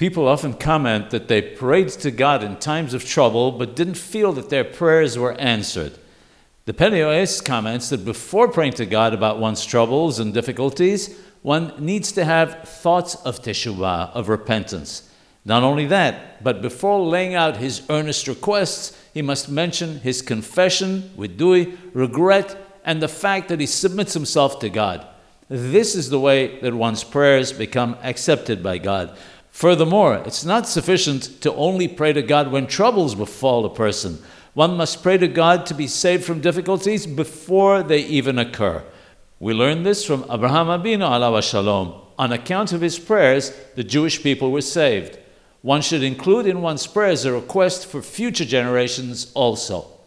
People often comment that they prayed to God in times of trouble but didn't feel that their prayers were answered. The Penteos comments that before praying to God about one's troubles and difficulties, one needs to have thoughts of teshuvah, of repentance. Not only that, but before laying out his earnest requests, he must mention his confession, vidui, regret, and the fact that he submits himself to God. This is the way that one's prayers become accepted by God. Furthermore, it's not sufficient to only pray to God when troubles befall a person. One must pray to God to be saved from difficulties before they even occur. We learn this from Abraham Abinu alav shalom. On account of his prayers, the Jewish people were saved. One should include in one's prayers a request for future generations also.